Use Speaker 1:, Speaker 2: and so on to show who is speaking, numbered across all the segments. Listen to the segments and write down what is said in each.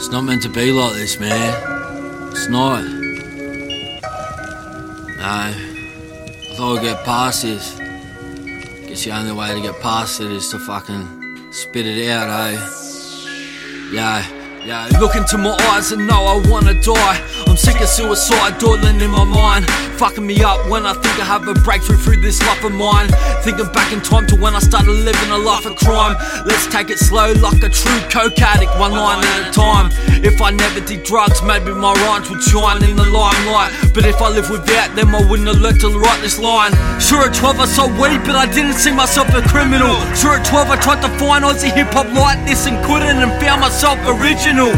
Speaker 1: It's not meant to be like this, man. It's not. No. I thought I'd get past this. Guess the only way to get past it is to fucking spit it out, eh? Yeah. Yeah, look into my eyes and know I wanna die. I'm sick of suicide dawdling in my mind. Fucking me up when I think I have a breakthrough through this life of mine. Thinking back in time to when I started living a life of crime. Let's take it slow like a true coke addict, one line at a time. If I never did drugs, maybe my rhymes would shine in the limelight. But if I live without them, I wouldn't have learned to write this line. Sure, at 12 I saw weed, but I didn't see myself a criminal. Sure, at 12 I tried to find Aussie hip hop like this and couldn't, and found myself original.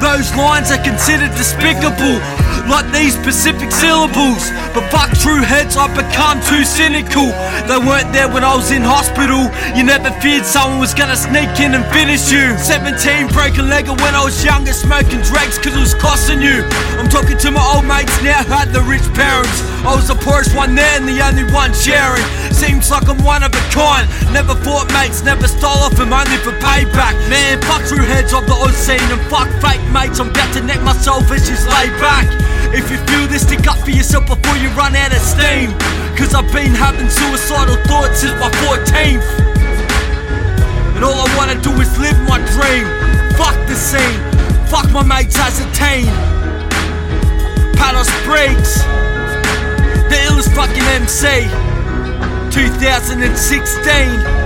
Speaker 1: Those lines are considered despicable, like these specific syllables. But fuck true heads, I've become too cynical. They weren't there when I was in hospital. You never feared someone was gonna sneak in and finish you. 17, breaking leg when I was younger, smoking drugs cause it was costing you. I'm talking to my old mates now had the rich parents. I was the poorest one there and the only one sharing. Seems like I'm one of a kind. Never fought mates, never stole off them only for payback. Man, fuck true heads of the scene and fuck fake mates. I'm about to neck myself as just lay back. If you feel this, stick up for yourself before you run out of steam. Cause I've been having suicidal thoughts since my 14th. And all I wanna do is live my dream. Fuck the scene, fuck my mates as a teen. Patos Breegz, the illest fucking MC. 2016